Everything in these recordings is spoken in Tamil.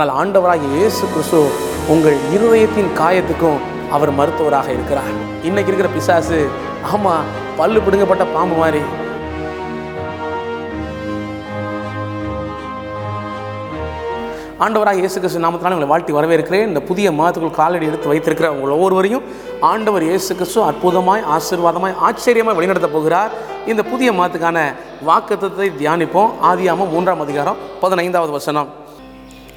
ஆனால் ஆண்டவராக இயேசு கிறிஸ்து உங்கள் இருதயத்தின் காயத்துக்கும் அவர் மருத்துவராக இருக்கிறார். இன்னைக்கு இருக்கிற பிசாசு ஆமாம் பல்லு பிடுங்கப்பட்ட பாம்பு மாதிரி. ஆண்டவராக இயேசு கிறிஸ்து நாமத்தினால உங்களை வாழ்த்தி வரவேற்கிறேன். இந்த புதிய மாதத்துக்குள் காலடி எடுத்து வைத்திருக்கிற உங்கள் ஒவ்வொருவரையும் ஆண்டவர் இயேசு கிறிஸ்து அற்புதமாய் ஆசீர்வாதமாய் ஆச்சரியமாய் வழிநடத்த போகிறார். இந்த புதிய மாதத்துக்கான வாக்குத்தத்தை தியானிப்போம். ஆதியாமம் மூன்றாம் அதிகாரம் பதினைந்தாவது வசனம்.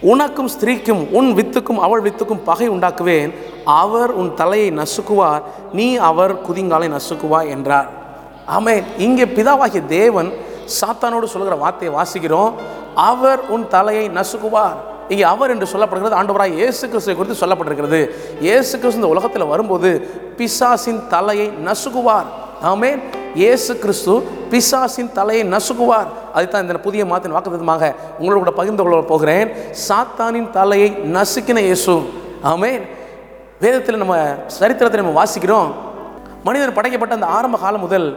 உனக்கும் ஸ்திரீக்கும் உன் வித்துக்கும் அவள் வித்துக்கும் பகை உண்டாக்குவேன். அவர் உன் தலையை நசுக்குவார் நீ அவர் குதிங்காலை நசுக்குவா என்றார். ஆமே இங்கே பிதாவாகிய தேவன் சாத்தானோடு சொல்கிற வார்த்தையை வாசிக்கிறோம். அவர் உன் தலையை நசுக்குவார். இங்கே அவர் என்று சொல்லப்படுகிறது ஆண்டவராக இயேசு கிறிஸ்துவை குறித்து சொல்லப்பட்டிருக்கிறது. இயேசு கிறிஸ்து இந்த உலகத்தில் வரும்போது பிசாசின் தலையை நசுக்குவார். ஆமே இயேசு கிறிஸ்து பிசாசின் தலையை நசுக்குவார். அதுதான் இந்த புதிய மாத்தின் வாக்குத்தமாக உங்களோட கூட பகிர்ந்து கொள்ள போகிறேன். சாத்தானின் தலையை நசுக்கின இயேசு. ஆமே வேதத்தில் நம்ம சரித்திரத்தை நம்ம வாசிக்கிறோம். மனிதன் படைக்கப்பட்ட அந்த ஆரம்ப காலம் முதல்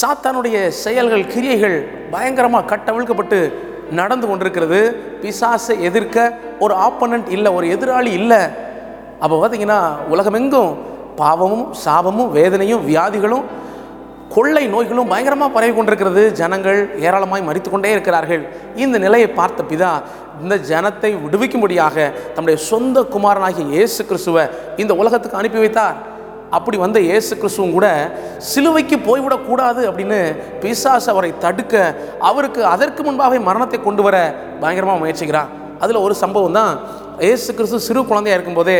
சாத்தானுடைய செயல்கள் கிரியைகள் பயங்கரமாக கட்டவிழ்க்கப்பட்டு நடந்து கொண்டிருக்கிறது. பிசாசை எதிர்க்க ஒரு ஆப்பனண்ட் இல்லை ஒரு எதிராளி இல்லை. அப்போ பார்த்தீங்கன்னா உலகமெங்கும் பாவமும் சாபமும் வேதனையும் வியாதிகளும் கொள்ளை நோய்களும் பயங்கரமாக பரவி கொண்டிருக்கிறது. ஜனங்கள் ஏராளமாய் மறித்து கொண்டே இருக்கிறார்கள். இந்த நிலையை பார்த்த பிதா இந்த ஜனத்தை விடுவிக்கும்படியாக தம்முடைய சொந்த குமாரனாகிய இயேசு கிறிஸ்துவை இந்த உலகத்துக்கு அனுப்பி வைத்தார். அப்படி வந்த இயேசு கிறிஸ்துவும் கூட சிலுவைக்கு போய்விடக்கூடாது அப்படின்னு பிசாஸ் அவரை தடுக்க அவருக்கு அதற்கு முன்பாகவே மரணத்தை கொண்டு வர பயங்கரமாக முயற்சிக்கிறார் அதில் ஒரு சம்பவம் தான். ஏசு கிறிஸ்து சிறு குழந்தையா இருக்கும்போதே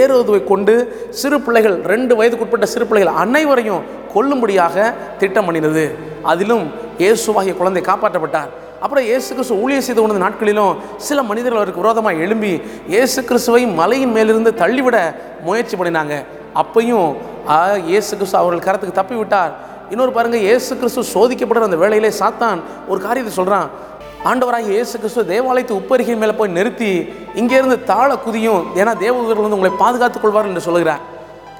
ஏறுவதுவை கொண்டு சிறு பிள்ளைகள் ரெண்டு வயதுக்குட்பட்ட சிறு பிள்ளைகள் அனைவரையும் கொல்லும்படியாக திட்டம் பண்ணினது. அதிலும் இயேசுவாகிய குழந்தை காப்பாற்றப்பட்டார். அப்புறம் இயேசு கிறிஸ்து ஊழியம் செய்து கொண்ட நாட்களிலும் சில மனிதர்கள் அவருக்கு விரோதமாக எழும்பி இயேசு கிறிஸ்துவை மலையின் மேலிருந்து தள்ளிவிட முயற்சி பண்ணினாங்க. அப்பையும் இயேசு கிறிஸ்து அவர்கள் கரத்துக்கு தப்பி விட்டார் இன்னொரு பாருங்க இயேசு கிறிஸ்து சோதிக்கப்படுற அந்த வேலையிலே சாத்தான் ஒரு காரியத்தை சொல்கிறான் ஆண்டவராக இயேசு கிறிஸ்து தேவாலயத்து உப்பரிகை மேலே போய் நிறுத்தி இங்கேருந்து தாழ குதியும் ஏன்னா தேவதூதர்கள் வந்து உங்களை பாதுகாத்துக் கொள்வார் என்று சொல்கிறார்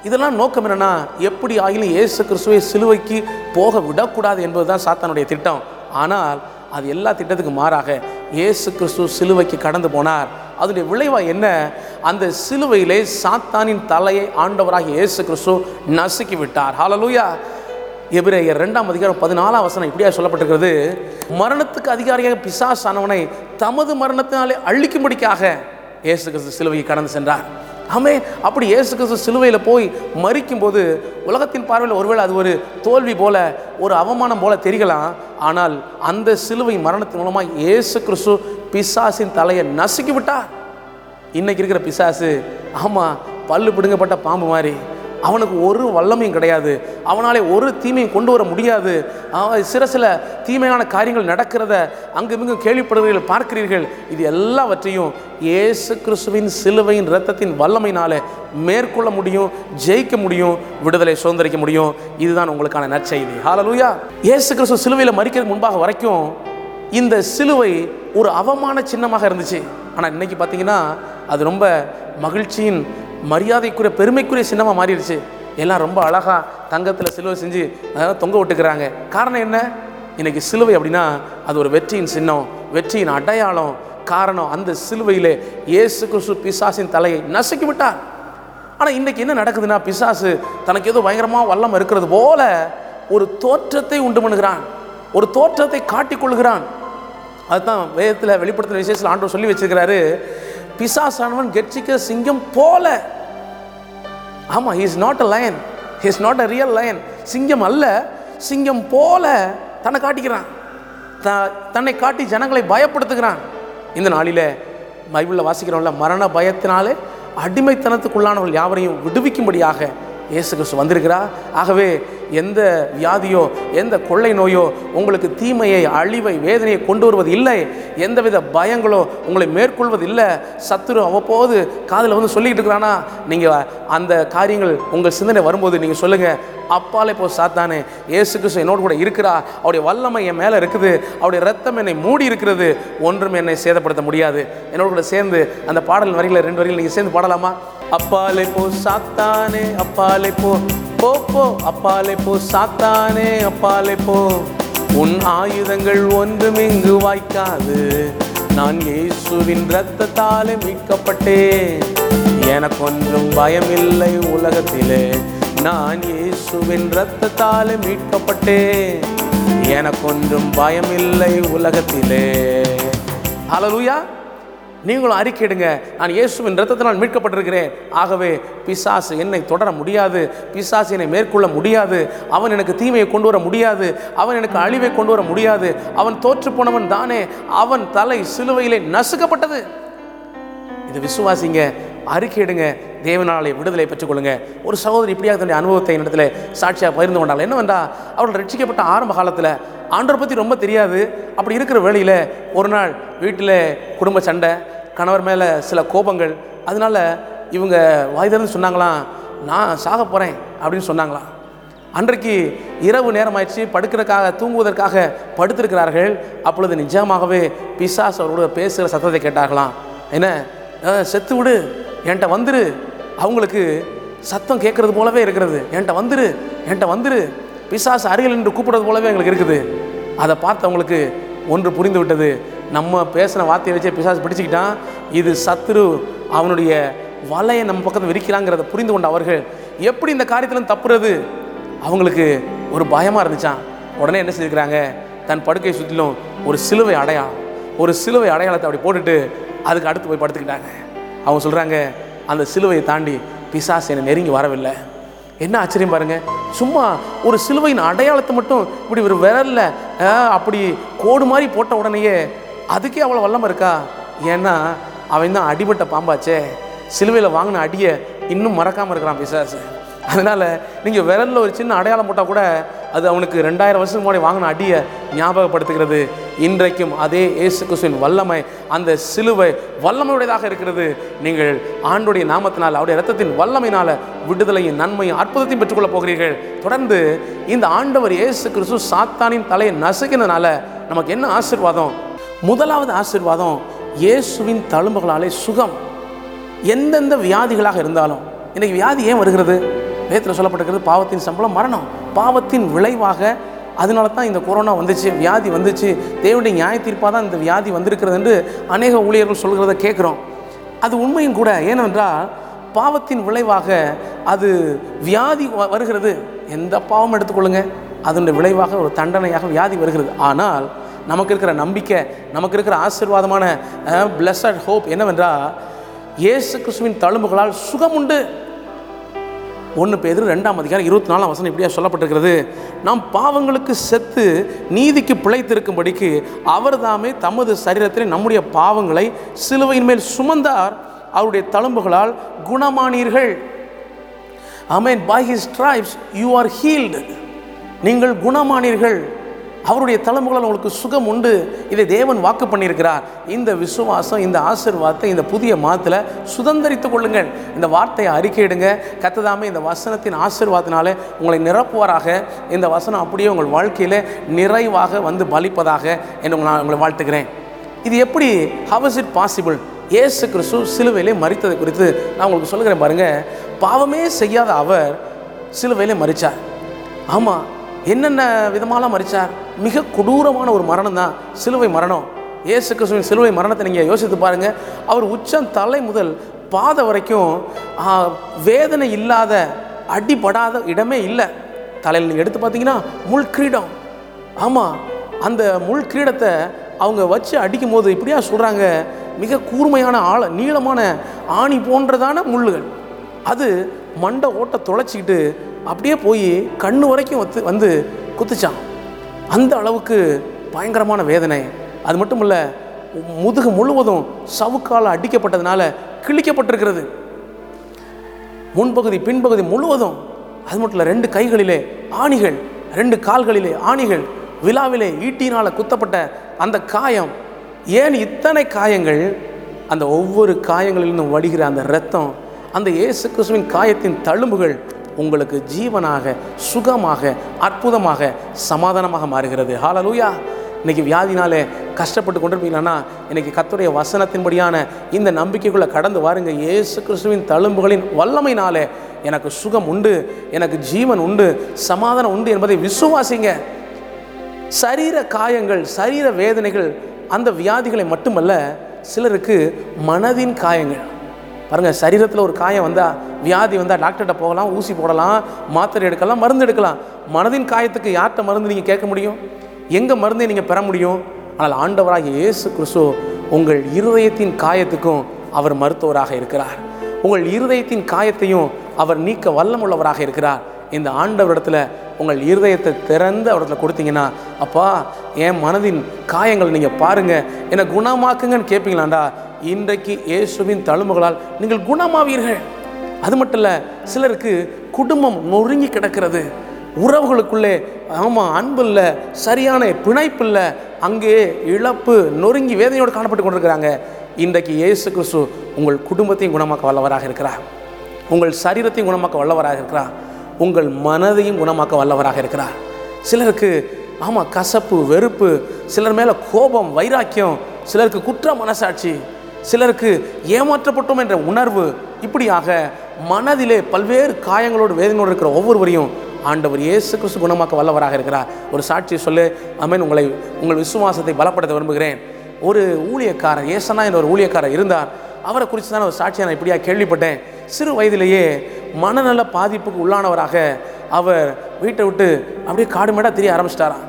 இதெல்லாம் நோக்கம் என்னென்னா எப்படி ஆகிலும் இயேசு கிறிஸ்துவை சிலுவைக்கு போக விடக்கூடாது என்பது தான் சாத்தானுடைய திட்டம். ஆனால் அது எல்லா திட்டத்துக்கும் மாறாக இயேசு கிறிஸ்து சிலுவைக்கு கடந்து போனார். அதனுடைய விளைவா என்ன? அந்த சிலுவையிலே சாத்தானின் தலையை ஆண்டவராக இயேசு கிறிஸ்து நசுக்கி விட்டார். ஹாலலூயா எபிரேயர் ரெண்டாம் அதிகாரம் பதினாலாம் வசனம் இப்படியா சொல்லப்பட்டிருக்கிறது. மரணத்துக்கு அதிகாரியாக பிசாசானவனை தமது மரணத்தினாலே அழிக்கும்படிக்காக இயேசு கிறிஸ்து சிலுவையை கடந்து சென்றார். ஆமே அப்படி இயேசு கிறிஸ்து சிலுவையில் போய் மறிக்கும்போது உலகத்தின் பார்வையில் ஒருவேளை அது ஒரு தோல்வி போல ஒரு அவமானம் போல தெரியலாம். ஆனால் அந்த சிலுவை மரணத்தின் மூலமாக இயேசு கிறிஸ்து பிசாசின் தலையை நசுக்கி விட்டார். இன்னைக்கு இருக்கிற பிசாசு ஆமாம் பல்லு பிடுங்கப்பட்ட பாம்பு மாதிரி. அவனுக்கு ஒரு வல்லமையும் கிடையாது. அவனாலே ஒரு தீமையும் கொண்டு வர முடியாது. அவன் சில சில தீமையான காரியங்கள் நடக்கிறத அங்குமிங்கும் கேள்விப்படுகிறீர்கள் பார்க்கிறீர்கள். இது எல்லாவற்றையும் இயேசு கிறிஸ்துவின் சிலுவையின் இரத்தத்தின் வல்லமையினால மேற்கொள்ள முடியும் ஜெயிக்க முடியும் விடுதலை சுதந்திரிக்க முடியும். இதுதான் உங்களுக்கான நற்செய்தி. ஹாலலூயா இயேசு கிறிஸ்துவ சிலுவையில் மறிக்கிறதுக்கு முன்பாக வரைக்கும் இந்த சிலுவை ஒரு அவமான சின்னமாக இருந்துச்சு. ஆனால் இன்னைக்கு பார்த்தீங்கன்னா அது ரொம்ப மகிழ்ச்சியின் மரியாதைக்குரிய பெருமைக்குரிய சின்னமாக மாறிடுச்சு. எல்லாம் ரொம்ப அழகாக தங்கத்தில் சிலுவை செஞ்சு அதெல்லாம் தொங்க விட்டுக்கிறாங்க. காரணம் என்ன? இன்னைக்கு சிலுவை அப்படின்னா அது ஒரு வெற்றியின் சின்னம் வெற்றியின் அடையாளம் காரணம் அந்த சிலுவையிலே இயேசு கிறிஸ்து பிசாசின் தலையை நசுக்கி விட்டார். ஆனால் இன்றைக்கி என்ன நடக்குதுன்னா பிசாசு தனக்கு ஏதோ பயங்கரமாக வல்லம் இருக்கிறது போல ஒரு தோற்றத்தை உண்டு பண்ணுகிறான். ஒரு தோற்றத்தை காட்டிக்கொள்கிறான் அதுதான் வேதத்தில் வெளிப்படுத்தின விசேஷத்தில் ஆண்டவர் சொல்லி வச்சிருக்கிறாரு பிசாசானவன் கெட்சிக்கிற சிங்கம் போல. ஆமாம் is not a lion is not a real lion சிங்கம் அல்ல சிங்கம் போல தன்னை காட்டிக்கிறான். த தன்னை காட்டி ஜனங்களை பயப்படுத்துகிறான். இந்த நாளில் பைபிளில் வாசிக்கிறோம்ல மரண பயத்தினாலே அடிமைத்தனத்துக்குள்ளானவர்கள் யாவரையும் விடுவிக்கும்படியாக இயேசு கிறிஸ்து வந்திருக்கிறார். ஆகவே எந்த வியாதியோ எந்த கொள்ளை நோயோ உங்களுக்கு தீமையை அழிவை வேதனையை கொண்டு வருவது இல்லை எந்தவித பயங்களோ உங்களை மேற்கொள்வது இல்லை சத்துரு அவ்வப்போது காதில் வந்து சொல்லிக்கிட்டு இருக்கிறானா? நீங்கள் அந்த காரியங்கள் உங்கள் சிந்தனை வரும்போது நீங்கள் சொல்லுங்கள் அப்பாலே போ சாத்தானே. இயேசு கிறிஸ்து என்னோடு கூட இருக்கிறா. அவருடைய வல்லமை என் மேலே இருக்குது. அவருடைய ரத்தம் என்னை மூடி இருக்கிறது. ஒன்றும் என்னை சேதப்படுத்த முடியாது. என்னோட கூட சேர்ந்து அந்த பாடல் வரிகளை ரெண்டு வரிகள் நீங்கள் சேர்ந்து பாடலாமா? அப்பாலே போ சாத்தானே அப்பாலே போ. போ போ அப்பாலே போ சாத்தானே அப்பாலே போ. உன் ஆயுதங்கள் ஒன்றும் இங்கு வாய்க்காது. நான் இயேசுவின் இரத்தத்தாலே மீட்கப்பட்டேன். எனக்கொன்றும் பயமில்லை உலகத்திலே. நான் இயேசுவின் இரத்தத்தாலே மீட்கப்பட்டேன். எனக்கொன்றும் பயமில்லை உலகத்திலே. அலலுயா நீங்களும் அறிக்கையிடுங்க. நான் இயேசுவின் ரத்தத்தினால் மீட்கப்பட்டிருக்கிறேன். ஆகவே பிசாசு என்னை தொடர முடியாது. பிசாசு என்னை மேற்கொள்ள முடியாது. அவன் எனக்கு தீமையை கொண்டு வர முடியாது. அவன் எனக்கு அழிவை கொண்டு வர முடியாது. அவன் தோற்று போனவன் தானே. அவன் தலை சிலுவையிலே நசுக்கப்பட்டது. இது விசுவாசிங்க. அறிக்கையிடுங்க. தேவனாலே விடுதலை பெற்றுக்கொள்ளுங்க. ஒரு சகோதரி இப்படியாக தன்னுடைய அனுபவத்தை என்னிடத்தில் சாட்சியாக பகிர்ந்து கொண்டாள். என்னவென்றா அவர்கள் ரட்சிக்கப்பட்ட ஆரம்ப காலத்தில் ஆண்டரை பற்றி ரொம்ப தெரியாது. அப்படி இருக்கிற வேளையில் ஒரு நாள் வீட்டில் குடும்ப சண்டை கணவர் மேலே சில கோபங்கள் அதனால இவங்க வாய் திறந்து சொன்னாங்களாம் நான் சாக போகிறேன் அப்படின்னு சொன்னாங்களாம். அன்றைக்கு இரவு நேரமாயிடுச்சு. படுக்கிறதுக்காக தூங்குவதற்காக படுத்திருக்கிறார்கள். அப்பொழுது நிஜமாகவே பிசாஸ் அவரோட பேசுகிற சத்தத்தை கேட்டார்களாம். என்ன? செத்து விடு. என்கிட்ட வந்துரு. அவங்களுக்கு சத்தம் கேட்குறது போலவே இருக்கிறது. என்கிட்ட வந்துரு. என்கிட்ட வந்துரு. பிசாசு அருகில் என்று கூப்பிடுறது போலவே எங்களுக்கு இருக்குது. அதை பார்த்து அவங்களுக்கு ஒன்று புரிந்து விட்டது. நம்ம பேசின வார்த்தையை வச்சே பிசாசு பிடிச்சிக்கிட்டான். இது சத்துரு அவனுடைய வலையை நம்ம பக்கத்தில் விரிக்கிறாங்கிறத புரிந்து கொண்ட அவர்கள் எப்படி இந்த காரியத்திலும் தப்புறது? அவங்களுக்கு ஒரு பயமாக இருந்துச்சான் உடனே என்ன செஞ்சுருக்கிறாங்க? தன் படுக்கையை சுற்றிலும் ஒரு சிலுவை அடையாளம் ஒரு சிலுவை அடையாளத்தை அப்படி போட்டுட்டு அதுக்கு அடுத்து போய் படுத்துக்கிட்டாங்க. அவங்க சொல்கிறாங்க அந்த சிலுவையை தாண்டி பிசாசு என்னை நெருங்கி வரவில்லை. என்ன ஆச்சரியம் பாருங்கள் சும்மா ஒரு சிலுவையின் அடையாளத்தை மட்டும் இப்படி ஒரு விரல்ல ஆ, அப்படி கோடு மாதிரி போட்ட உடனேயே அதுக்கே அவ்வளோ வல்லமை இருக்கா? ஏன்னா அவன் தான் அடிபட்ட பாம்பாச்சே. சிலுவையில் வாங்கின அடியை இன்னும் மறக்காமல் இருக்கிறான் பிசாசு. அதனால் நீங்கள் விரலில் ஒரு சின்ன அடையாளம் போட்டால் கூட அது அவனுக்கு ரெண்டாயிரம் வருஷத்துக்கு முன்னாடி வாங்கின அடியை ஞாபகப்படுத்துகிறது. இன்றைக்கும் அதே இயேசு கிறிஸ்துவின் வல்லமை அந்த சிலுவை வல்லமையுடையதாக இருக்கிறது. நீங்கள் ஆண்டுடைய நாமத்தினால் அவருடைய ரத்தத்தின் வல்லமையினால் விடுதலையும் நன்மையும் அற்புதத்தையும் பெற்றுக்கொள்ளப் போகிறீர்கள். தொடர்ந்து இந்த ஆண்டவர் இயேசு கிறிஸ்து சாத்தானின் தலையை நசுக்கினதுனால நமக்கு என்ன ஆசீர்வாதம்? முதலாவது ஆசீர்வாதம் இயேசுவின் தழும்புகளாலே சுகம். எந்தெந்த வியாதிகளாக இருந்தாலும் இன்றைக்கி வியாதி ஏன் வருகிறது? வேத்தில் சொல்லப்பட்டிருக்கிறது பாவத்தின் சம்பளம் மரணம். பாவத்தின் விளைவாக அதனால தான் இந்த கொரோனா வந்துச்சு வியாதி வந்துச்சு. தேவனுடைய நியாய தீர்ப்பாக தான் இந்த வியாதி வந்திருக்கிறது என்று அநேக ஊழியர்கள் சொல்கிறத கேட்குறோம். அது உண்மையும் கூட. ஏனென்றால் பாவத்தின் விளைவாக அது வியாதி வ- வருகிறது. எந்த பாவம் எடுத்துக்கொள்ளுங்க. அதனுடைய விளைவாக ஒரு தண்டனையாக வியாதி வருகிறது. ஆனால் நமக்கு இருக்கிற நம்பிக்கை நமக்கு இருக்கிற ஆசீர்வாதமான பிளஸட் ஹோப் என்னவென்றால் இயேசு கிறிஸ்துவின் தழும்புகளால் சுகம் உண்டு ஒன்று பேர் ரெண்டாம் அதிகாரம் இருபத்தி நாலாம் வசனம் இப்படியா சொல்லப்பட்டிருக்கிறது. நாம் பாவங்களுக்கு செத்து நீதிக்கு பிழைத்திருக்கும்படிக்கு அவர் தாமே தமது சரீரத்தில் நம்முடைய பாவங்களை சிலுவையின் மேல் சுமந்தார். அவருடைய தழும்புகளால் குணமானீர்கள். Amen by his stripes you are healed நீங்கள் குணமானீர்கள். அவருடைய தழும்புகளால் உங்களுக்கு சுகம் உண்டு. இதை தேவன் வாக்கு பண்ணியிருக்கிறார். இந்த விசுவாசம் இந்த ஆசிர்வாதத்தை இந்த புதிய மாதத்தில் சுதந்திரித்துக் கொள்ளுங்கள். இந்த வார்த்தையை அறிக்கையிடுங்க. கத்ததாமே இந்த வசனத்தின் ஆசீர்வாதத்தினாலே உங்களை நிரப்புவாராக. இந்த வசனம் அப்படியே உங்கள் வாழ்க்கையில் நிறைவாக வந்து பலிப்பதாக என்று நான் உங்களை வாழ்த்துக்கிறேன் இது எப்படி? ஹவ் இஸ் இட் பாசிபிள் ஏசு கிறிஸ்து சிலுவையிலே மறித்ததை குறித்து நான் உங்களுக்கு சொல்லுகிறேன் பாருங்கள் பாவமே செய்யாத அவர் சிலுவையிலே மறித்தார் ஆமாம் என்னென்ன விதமாலாம் மறித்தார் மிக கொடூரமான ஒரு மரணம் தான் சிலுவை மரணம். இயேசு கிறிஸ்துவின் சிலுவை மரணத்தை நீங்கள் யோசித்து பாருங்கள் அவர் உச்சம் தலை முதல் பாதை வரைக்கும் வேதனை இல்லாத அடிபடாத இடமே இல்லை. தலையில் நீங்கள் எடுத்து பார்த்தீங்கன்னா முள் கிரீடம். ஆமாம் அந்த முள் கிரீடத்தை அவங்க வச்சு அடிக்கும் போது இப்படியா சொல்கிறாங்க மிக கூர்மையான ஆழ நீளமான ஆணி போன்றதான முள்ளுகள். அது மண்டை ஓட்டை தொலைச்சிக்கிட்டு அப்படியே போய் கண்ணு வரைக்கும் வந்து வந்து குத்துச்சான். அந்த அளவுக்கு பயங்கரமான வேதனை. அது மட்டும் இல்லை முதுகு முழுவதும் சவுக்கால் அடிக்கப்பட்டதுனால கிழிக்கப்பட்டிருக்கிறது. முன்பகுதி பின்பகுதி முழுவதும் அது மட்டும் இல்லை ரெண்டு கைகளிலே ஆணிகள் ரெண்டு கால்களிலே ஆணிகள் விழாவிலே ஈட்டினால் குத்தப்பட்ட அந்த காயம். ஏன் இத்தனை காயங்கள்? அந்த ஒவ்வொரு காயங்களிலிருந்தும் வடிகிற அந்த ரத்தம் அந்த இயேசு கிறிஸ்துவின் காயத்தின் தழும்புகள் உங்களுக்கு ஜீவனாக சுகமாக அற்புதமாக சமாதானமாக மாறுகிறது. ஹாலலூயா இன்னைக்கு வியாதினாலே கஷ்டப்பட்டு கொண்டிருப்பீங்களா இன்னைக்கு கத்துடைய வசனத்தின்படியான இந்த நம்பிக்கைக்குள்ளே கடந்து வாருங்க. இயேசு கிறிஸ்துவின் தழும்புகளின் வல்லமையினாலே எனக்கு சுகம் உண்டு எனக்கு ஜீவன் உண்டு சமாதானம் உண்டு என்பதை விசுவாசிங்க. சரீர காயங்கள் சரீர வேதனைகள் அந்த வியாதிகளை மட்டுமல்ல சிலருக்கு மனதின் காயங்கள். பாருங்கள் சரீரத்தில் ஒரு காயம் வந்தால் வியாதி வந்தால் டாக்டர்கிட்ட போகலாம் ஊசி போடலாம் மாத்திரை எடுக்கலாம் மருந்து எடுக்கலாம். மனதின் காயத்துக்கு யார்கிட்ட மருந்து நீங்கள் கேட்க முடியும்? எங்கே மருந்தை நீங்கள் பெற முடியும்? ஆனால் ஆண்டவராக இயேசு கிறிஸ்து உங்கள் இருதயத்தின் காயத்துக்கும் அவர் மருத்துவராக இருக்கிறார். உங்கள் இருதயத்தின் காயத்தையும் அவர் நீக்க வல்லமுள்ளவராக இருக்கிறார். இந்த ஆண்டவரிடத்தில் உங்கள் இருதயத்தை திறந்து அவரிடத்துல கொடுத்தீங்கன்னா அப்பா என் மனதின் காயங்களை நீங்கள் பாருங்கள் என்னை குணமாக்குங்கன்னு கேட்பீங்களாண்டா இன்றைக்கு இயேசுவின் தழும்புகளால் நீங்கள் குணமாவீர்கள். அது மட்டும் இல்லை சிலருக்கு குடும்பம் நொறுங்கி கிடக்கிறது. உறவுகளுக்குள்ளே ஆமாம் அன்பு இல்லை சரியான பிணைப்பு இல்லை அங்கே இழப்பு நொறுங்கி வேதனையோடு காணப்பட்டு கொண்டிருக்கிறாங்க. இன்றைக்கு இயேசு கிறிஸ்து உங்கள் குடும்பத்தையும் குணமாக்க வல்லவராக இருக்கிறார். உங்கள் சரீரத்தையும் குணமாக்க வல்லவராக இருக்கிறார். உங்கள் மனதையும் குணமாக்க வல்லவராக இருக்கிறார். சிலருக்கு ஆமாம் கசப்பு வெறுப்பு சிலர் மேலே கோபம் வைராக்கியம் சிலருக்கு குற்ற மனசாட்சி சிலருக்கு ஏமாற்றப்பட்டோம் என்ற உணர்வு இப்படியாக மனதிலே பல்வேறு காயங்களோடு வேதனையோடு இருக்கிற ஒவ்வொருவரையும் ஆண்டவர் இயேசு கிறிஸ்து குணமாக்க வல்லவராக இருக்கிறார். ஒரு சாட்சியை சொல்லு. அமேன் உங்களை உங்கள் விசுவாசத்தை பலப்படுத்த விரும்புகிறேன். ஒரு ஊழியக்காரர் ஏசனா என்ற ஒரு ஊழியக்காரர் இருந்தார். அவரை குறித்து தான் ஒரு சாட்சியை நான் இப்படியா கேள்விப்பட்டேன். சிறு வயதிலேயே மனநல பாதிப்புக்கு உள்ளானவராக அவர் வீட்டை விட்டு அப்படியே காடுமேடாக தெரிய ஆரம்பிச்சிட்டாராம்.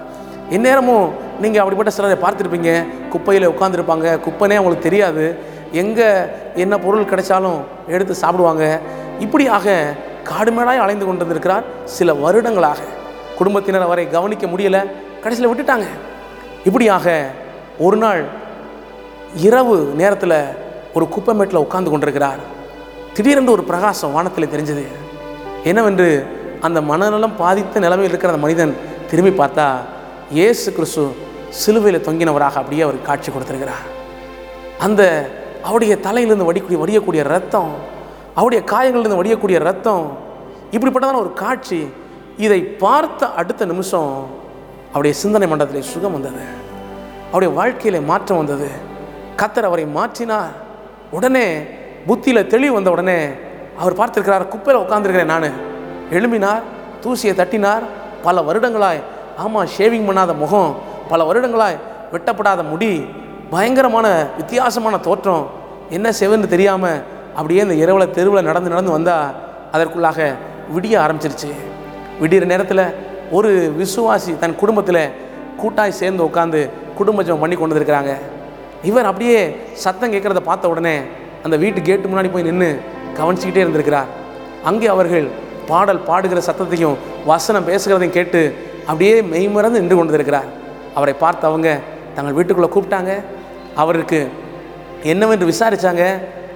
இந்நேரமும் நீங்கள் அப்படிப்பட்ட சிலரை பார்த்துருப்பீங்க. குப்பையில் உட்காந்துருப்பாங்க குப்பைனே அவங்களுக்கு தெரியாது. எங்கே என்ன பொருள் கிடைச்சாலும் எடுத்து சாப்பிடுவாங்க. இப்படியாக காடுமேடாய் அலைந்து கொண்டு வந்திருக்கிறார் சில வருடங்களாக. குடும்பத்தினர் அவரை கவனிக்க முடியல. கடைசியில் விட்டுட்டாங்க. இப்படியாக ஒரு நாள் இரவு நேரத்தில் ஒரு குப்பைமேட்டில் உட்கார்ந்து கொண்டிருக்கிறார். திடீரென்று ஒரு பிரகாசம் வானத்தில் தெரிஞ்சது. என்னவென்று அந்த மனநலம் பாதித்த நிலைமையில் இருக்கிற அந்த மனிதன் திரும்பி பார்த்தா இயேசு கிறிஸ்து சிலுவையில் தொங்கினவராக அப்படியே அவர் காட்சி கொடுத்துருக்கிறார். அந்த அவருடைய தலையிலிருந்து வடிக்கூடிய வடியக்கூடிய ரத்தம் அவருடைய காயங்களிலிருந்து வடியக்கூடிய ரத்தம் இப்படிப்பட்டதான ஒரு காட்சி இதை பார்த்த அடுத்த நிமிஷம் அவருடைய சிந்தனை மண்டலத்தில் சுகம் வந்தது. அவருடைய வாழ்க்கையில் மாற்றம் வந்தது. கத்தர் அவரை மாற்றினார். உடனே புத்தியில் தெளிவு வந்த உடனே அவர் பார்த்திருக்கிறார் குப்பையில் உட்காந்துருக்கிறேன் நான். எழும்பினார் தூசியை தட்டினார். பல வருடங்களாய் ஆமாம் ஷேவிங் பண்ணாத முகம் பல வருடங்களாய் வெட்டப்படாத முடி பயங்கரமான வித்தியாசமான தோற்றம் என்ன செய்வன்னு தெரியாமல் அப்படியே இந்த இரவில் தெருவில் நடந்து நடந்து வந்தால் அதற்குள்ளாக விடிய ஆரம்பிச்சிருச்சு. விடிகிற நேரத்தில் ஒரு விசுவாசி தன் குடும்பத்தில் கூட்டாய் சேர்ந்து உட்காந்து குடும்பஜம் பண்ணி கொண்டு இருக்கிறாங்க இவர் அப்படியே சத்தம் கேட்குறத பார்த்த உடனே அந்த வீட்டு கேட்டு முன்னாடி போய் நின்று கவனிச்சிக்கிட்டே இருந்திருக்கிறார். அங்கே அவர்கள் பாடல் பாடுகிற சத்தத்தையும் வசனம் பேசுகிறதையும் கேட்டு அப்படியே மெய்மறந்து நின்று கொண்டு இருக்கிறார் அவரை பார்த்தவங்க தங்கள் வீட்டுக்குள்ளே கூப்பிட்டாங்க. அவருக்கு என்னவென்று விசாரித்தாங்க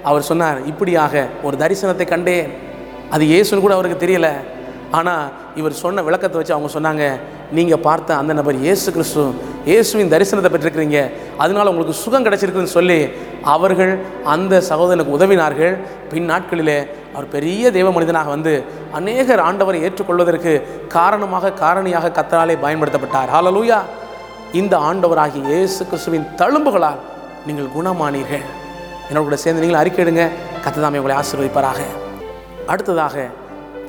அவர் சொன்னார் இப்படியாக ஒரு தரிசனத்தை கண்டேன். அது இயேசுன்னு கூட அவருக்கு தெரியலை. ஆனால் இவர் சொன்ன விளக்கத்தை வச்சு அவங்க சொன்னாங்க நீங்கள் பார்த்த அந்த நபர் இயேசு கிறிஸ்து இயேசுவின் தரிசனத்தை பெற்றிருக்கிறீங்க. அதனால உங்களுக்கு சுகம் கிடைச்சிருக்குன்னு சொல்லி அவர்கள் அந்த சகோதரனுக்கு உதவினார்கள். பின் நாட்களிலே அவர் பெரிய தெய்வ மனிதனாக வந்து அநேகர் ஆண்டவரை ஏற்றுக்கொள்வதற்கு காரணமாக காரணியாக கத்தராலே பயன்படுத்தப்பட்டார். ஹாலலூயா இந்த ஆண்டவராகிய இயேசு கிறிஸ்துவின் தழும்புகளால் நீங்கள் குணமானீர்கள். என்னோட கூட சேர்ந்து நீங்கள் அறிக்கையிடுங்க. கத்ததாமே உங்களை ஆசீர்வதிப்பாராக. அடுத்ததாக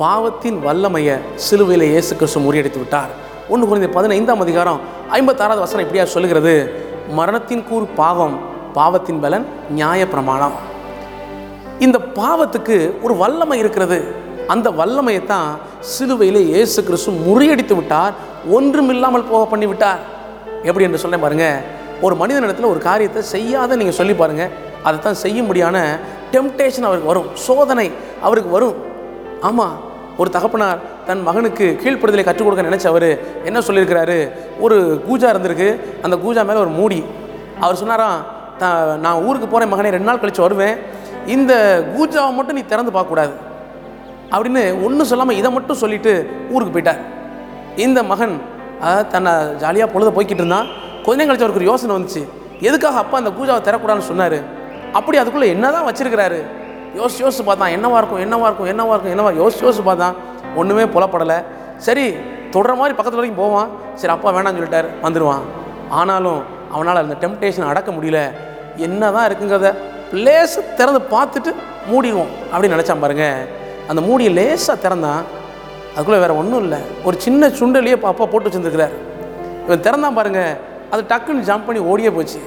பாவத்தின் வல்லமையை சிலுவையில் இயேசு கிறிஸ்து முறியடித்து விட்டார். ஒன்று குறைந்த பதினைந்தாம் அதிகாரம் ஐம்பத்தாறாவது வசனம் இப்படியா சொல்லுகிறது? மரணத்தின் கூறு பாவம் பாவத்தின் பலன் நியாய பிரமாணம். இந்த பாவத்துக்கு ஒரு வல்லமை இருக்கிறது. அந்த வல்லமையை தான் சிலுவையிலே இயேசு கிறிஸ்து முறியடித்து விட்டார் ஒன்றுமில்லாமல் போக பண்ணி விட்டார். எப்படி என்று சொல்ல பாருங்க. ஒரு மனிதனிடத்தில் ஒரு காரியத்தை செய்யாத நீங்கள் சொல்லி பாருங்க. அதை தான் செய்யும்படியான டெம்டேஷன் அவருக்கு வரும் சோதனை அவருக்கு வரும். ஆமாம் ஒரு தகப்பனார் தன் மகனுக்கு கீழ்ப்படுதலை கற்றுக் கொடுக்க நினைச்சவர் என்ன சொல்லியிருக்கிறாரு? ஒரு கூஜா இருந்திருக்கு. அந்த கூஜா மேலே ஒரு மூடி. அவர் சொன்னாராம் நான் ஊருக்கு போகிறேன் மகனே ரெண்டு நாள் கழித்து வருவேன். இந்த கூஜாவை மட்டும் நீ திறந்து பார்க்கக்கூடாது. அப்படின்னு ஒன்றும் சொல்லாமல் இதை மட்டும் சொல்லிட்டு ஊருக்கு போயிட்டார். இந்த மகன் தன்னை ஜாலியாக பொழுத போய்கிட்டு இருந்தான். கொஞ்சம் கழிச்சு அவருக்கு ஒரு யோசனை வந்துச்சு. எதுக்காக அப்பா அந்த கூஜாவை திறக்கூடாதுன்னு சொன்னார்? அப்படி அதுக்குள்ளே என்னதான் வச்சிருக்கிறாரு? யோசிச்சு யோசிச்சு பார்த்தான் என்னவா இருக்கும் என்னவா இருக்கும் என்னவா இருக்கும் என்னவா யோசிச்சு யோசிச்சு பார்த்தான் ஒன்றுமே புலப்படலை. சரி தொடர மாதிரி பக்கத்தில் வரைக்கும் போவான். சரி அப்பா வேணாம்னு சொல்லிட்டார் வந்துடுவான் ஆனாலும் அவனால் அந்த டெம்டேஷன் அடக்க முடியல. என்னதான் இருக்குங்கிறத லேசாக திறந்து பார்த்துட்டு மூடிடுவோம் அப்படின்னு நினச்சான் பாருங்கள் அந்த மூடியை லேசாக திறந்தான் அதுக்குள்ளே வேறு ஒன்றும் இல்லை. ஒரு சின்ன சுண்டலையே அப்பா போட்டு வச்சுருந்துருக்கிறார். இவன் திறந்தான் பாருங்கள் அது டக்குன்னு ஜம்ப் பண்ணி ஓடியே போச்சு.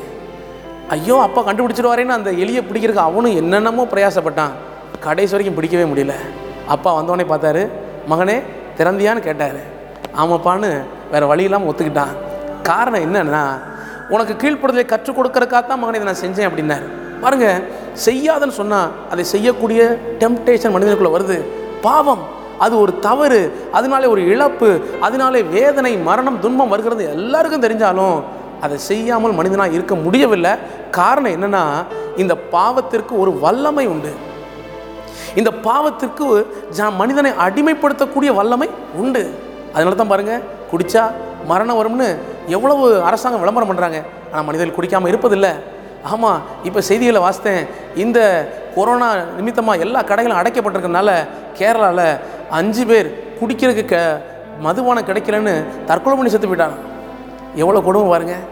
ஐயோ அப்பா கண்டுபிடிச்சிடுவாரேன்னு அந்த எலியை பிடிக்கிறதுக்கு அவனும் என்னென்னமோ பிரயாசப்பட்டான். கடைசி வரைக்கும் பிடிக்கவே முடியல. அப்பா வந்தவொடனே பார்த்தாரு மகனே திறந்தியான்னு கேட்டார். ஆமாப்பான்னு வேறு வழி இல்லாமல் ஒத்துக்கிட்டான். காரணம் என்னன்னா உனக்கு கீழ்ப்படுதலை கற்றுக் கொடுக்கறக்காக தான் மகனை இதை நான் செஞ்சேன் அப்படின்னாரு. பாருங்க செய்யாதன்னு சொன்னால் அதை செய்யக்கூடிய டெம்டேஷன் மனிதனுக்குள்ளே வருது. பாவம் அது ஒரு தவறு அதனாலே ஒரு இழப்பு அதனாலே வேதனை மரணம் துன்பம் வருகிறது. எல்லாருக்கும் தெரிஞ்சாலும் அதை செய்யாமல் மனிதனாக இருக்க முடியவில்லை. காரணம் என்னென்னா இந்த பாவத்திற்கு ஒரு வல்லமை உண்டு. இந்த பாவத்திற்கு மனிதனை அடிமைப்படுத்தக்கூடிய வல்லமை உண்டு. அதனால தான் பாருங்கள் குடித்தா மரணம் வரும்னு எவ்வளவு அரசாங்கம் விளம்பரம் பண்ணுறாங்க ஆனால் மனிதர்கள் குடிக்காமல் இருப்பதில்லை. ஆமாம் இப்போ செய்திகளை வாசித்தேன். இந்த கொரோனா நிமித்தமாக எல்லா கடைகளும் அடைக்கப்பட்டிருக்கனால கேரளாவில் அஞ்சு பேர் குடிக்கிறதுக்கு க மதுபானம் கிடைக்கலன்னு தற்கொலை பண்ணி செத்து போயிட்டாங்க. எவ்வளோ கொடுமை பாருங்கள்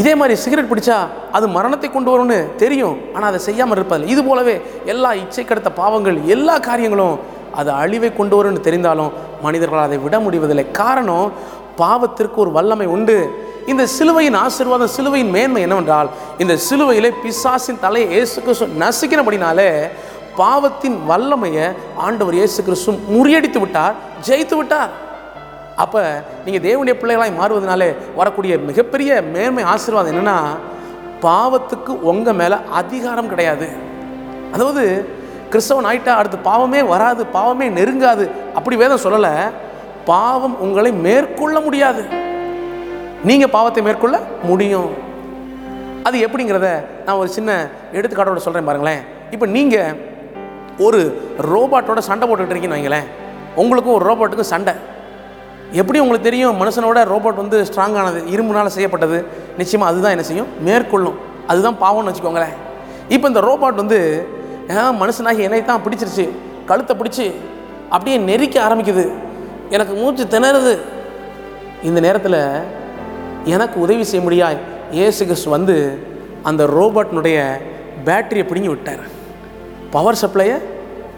இதே மாதிரி சிகரெட் பிடிச்சா அது மரணத்தை கொண்டு வரும்னு தெரியும். ஆனால் அதை செய்யாமல் இருப்பதில்லை. இது போலவே எல்லா இச்சை கடத்த பாவங்கள் எல்லா காரியங்களும் அது அழிவை கொண்டு வரும்னு தெரிந்தாலும் மனிதர்களால் அதை விட முடிவதில்லை. காரணம் பாவத்திற்கு ஒரு வல்லமை உண்டு. இந்த சிலுவையின் ஆசீர்வாதம் சிலுவையின் மேன்மை என்னவென்றால் இந்த சிலுவையிலே பிசாசின் தலையை இயேசு கிறிஸ்து நசுக்கினபடினாலே பாவத்தின் வல்லமையை ஆண்டவர் இயேசு கிறிஸ்து முறியடித்து விட்டார் ஜெயித்து விட்டார். அப்போ நீங்கள் தேவனுடைய பிள்ளைகளாய் மாறுவதனாலே வரக்கூடிய மிகப்பெரிய மேன்மை ஆசீர்வாதம் என்னென்னா பாவத்துக்கு உங்கள் மேலே அதிகாரம் கிடையாது. அதாவது கிறிஸ்தவன் ஆயிட்டா அடுத்து பாவமே வராது பாவமே நெருங்காது. அப்படி வேதம் சொல்லலை. பாவம் உங்களை மேற்கொள்ள முடியாது. நீங்கள் பாவத்தை மேற்கொள்ள முடியும். அது எப்படிங்கிறத நான் ஒரு சின்ன எடுத்துக்காட்டோட சொல்கிறேன் பாருங்களேன். இப்போ நீங்கள் ஒரு ரோபாட்டோட சண்டை போட்டுக்கிட்டு இருக்கீங்கன்னு வைங்களேன். உங்களுக்கும் ஒரு ரோபோட்டுக்கும் சண்டை. எப்படி உங்களுக்கு தெரியும்? மனுஷனோட ரோபோட் வந்து ஸ்ட்ராங்கானது இரும்புனால் செய்யப்பட்டது. நிச்சயமாக அதுதான் என்ன செய்யும்? மேற்கொள்ளும். அதுதான் பாவம்னு வச்சுக்கோங்களேன். இப்போ இந்த ரோபோட் வந்து மனுஷனாகி என்னை தான் பிடிச்சிருச்சு. கழுத்தை பிடிச்சி அப்படியே நெரிக்க ஆரம்பிக்குது. எனக்கு மூச்சு திணறுது. இந்த நேரத்தில் எனக்கு உதவி செய்ய முடியாய். ஏசு கிறிஸ்து வந்து அந்த ரோபோட்டினுடைய பேட்டரியை பிடுங்கி விட்டார். பவர் சப்ளையை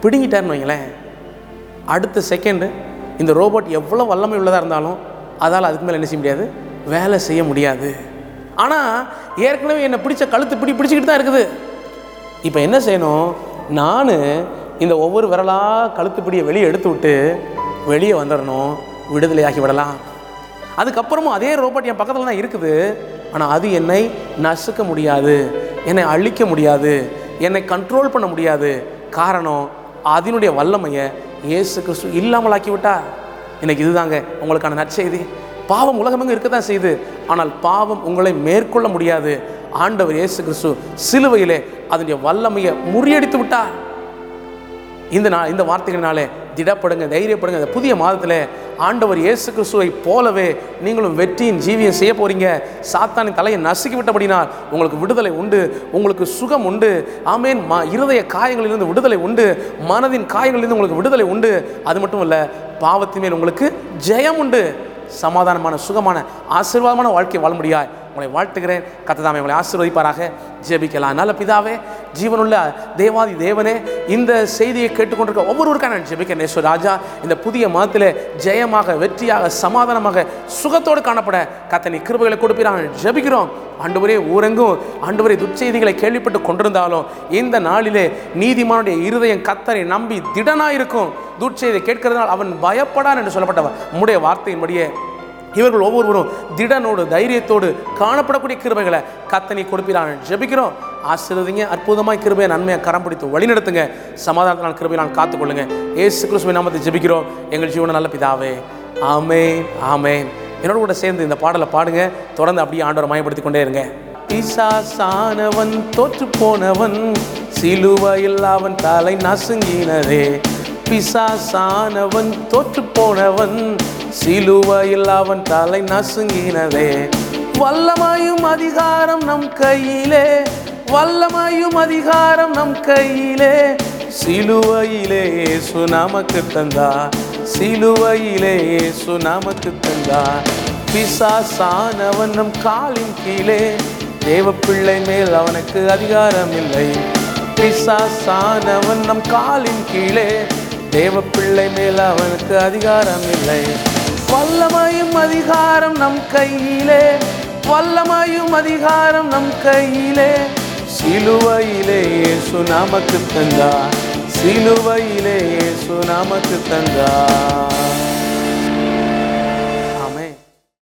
பிடுங்கிட்டார்னு வைங்களேன். அடுத்த செகண்டு இந்த ரோபோட் எவ்வளோ வல்லமை உள்ளதாக இருந்தாலும் அதால் அதுக்கு மேலே என்ன செய்ய முடியாது? வேலை செய்ய முடியாது. ஆனால் ஏற்கனவே என்னை பிடிச்ச கழுத்து பிடி பிடிச்சிக்கிட்டு தான் இருக்குது. இப்போ என்ன செய்யணும்? நான் இந்த ஒவ்வொரு விரலாக கழுத்து பிடியை வெளியே எடுத்து விட்டு வெளியே வந்துடணும் விடுதலையாகி விடலாம். அதுக்கப்புறமும் அதே ரோபோட் என் பக்கத்தில் தான் இருக்குது. ஆனால் அது என்னை நசுக்க முடியாது. என்னை அழிக்க முடியாது. என்னை கண்ட்ரோல் பண்ண முடியாது. காரணம் அதனுடைய வல்லமையை இயேசு கிறிஸ்து இல்லாமலாக்கி விட்டா இன்னைக்கு இதுதாங்க உங்களுக்கான நற்செய்தி. பாவம் உலகமெங்கும் இருக்க தான் செய்யுது. ஆனால் பாவம் உங்களை மேற்கொள்ள முடியாது. ஆண்டவர் இயேசு கிறிஸ்து சிலுவையிலே அதனுடைய வல்லமையை முறியடித்து விட்டார் இந்த நா இந்த வார்த்தைகளினாலே திடப்படுங்க தைரியப்படுங்க. இந்த புதிய மாதத்தில் ஆண்டவர் இயேசு கிறிஸ்துவை போலவே நீங்களும் வெற்றியின் ஜீவியம் செய்ய போகிறீங்க சாத்தானின் தலையை நசுக்கி விட்டபடினால் உங்களுக்கு விடுதலை உண்டு உங்களுக்கு சுகம் உண்டு. ஆமேன். ம இருதய காயங்களிலிருந்து விடுதலை உண்டு மனதின் காயங்களிலிருந்து உங்களுக்கு விடுதலை உண்டு. அது மட்டும் இல்லை பாவத்தின் மேல் உங்களுக்கு ஜெயம் உண்டு. சமாதானமான சுகமான ஆசீர்வாதமான வாழ்க்கை வாழ முடியாய் உங்களை வாழ்த்துகிறேன். கத்ததாமே உங்களை ஆசீர்வதிப்பாராக. ஜெபிக்கலாம். நல்ல பிதாவே ஜீவனுள்ள தேவாதி தேவனே இந்த செய்தியை கேட்டுக்கொண்டிருக்க ஒவ்வொருவருக்காக நான் ஜெபிக்கிறேன். நேஸ்வர் ராஜா இந்த புதிய மதத்தில் ஜெயமாக வெற்றியாக சமாதானமாக சுகத்தோடு காணப்பட கத்தனை கிருபைகளை கொடுப்பீராக. ஜெபிக்கிறோம். ஆண்டவரே ஊரெங்கும் ஆண்டவரே துச்செய்திகளை கேள்விப்பட்டு கொண்டிருந்தாலும் இந்த நாளிலே நீதிமானுடைய இருதயம் கத்தரை நம்பி திடனாயிருக்கும். துட்செய்தி கேட்கிறதுனால் அவன் பயப்படான் என்று சொல்லப்பட்டவர். உம்முடைய வார்த்தையின்படியே இவர்கள் ஒவ்வொருவரும் திடனோடு தைரியத்தோடு காணப்படக்கூடிய கிருபைகளை கத்தனை கொடுப்பிறான் ஜெபிக்கிறோம். ஆசீர்வதிங்க அற்புதமாய் கிருபையை நன்மையை கரம் பிடித்து வழிநடத்துங்க. சமாதானத்தினால் நான் காத்துக்கொள்ளுங்க. ஏசு கிறிஸ்துவை நாமத்தை ஜெபிக்கிறோம். எங்கள் ஜீவன நல்ல பிதாவே ஆமேன் ஆமே என்னோட கூட சேர்ந்து இந்த பாடலை பாடுங்க. தொடர்ந்து அப்படியே ஆண்டவரை மயப்படுத்தி கொண்டே இருங்க. பிசாசானவன் தோற்று போனவன் சிலுவையில் அவன் தலை நசுங்கினதே. பிசாசானவன் தோற்று போனவன் சிலுவையில் அவன் தலை நசுங்கினதே. வல்லமாயும் அதிகாரம் நம் கையிலே வல்லமாயும் அதிகாரம் நம் கையிலே. சிலுவையிலே இயேசு நமக்கு தந்தா சிலுவையிலே இயேசு நமக்கு தந்தா. பிசாசானவன் நம் காலின் கீழே தேவப்பிள்ளை மேல் அவனுக்கு அதிகாரம் இல்லை. பிசாசானவன் நம் காலின் கீழே தேவ பிள்ளை மேல் அவனுக்கு அதிகாரம் இல்லை வல்லமையும் அதிகாரம் நம் கையிலே. வல்லமையும் அதிகாரம் நம் கையிலே. சிலுவையிலே இயேசு நமக்கு தந்தா சிலுவையிலே இயேசு நமக்கு தந்தா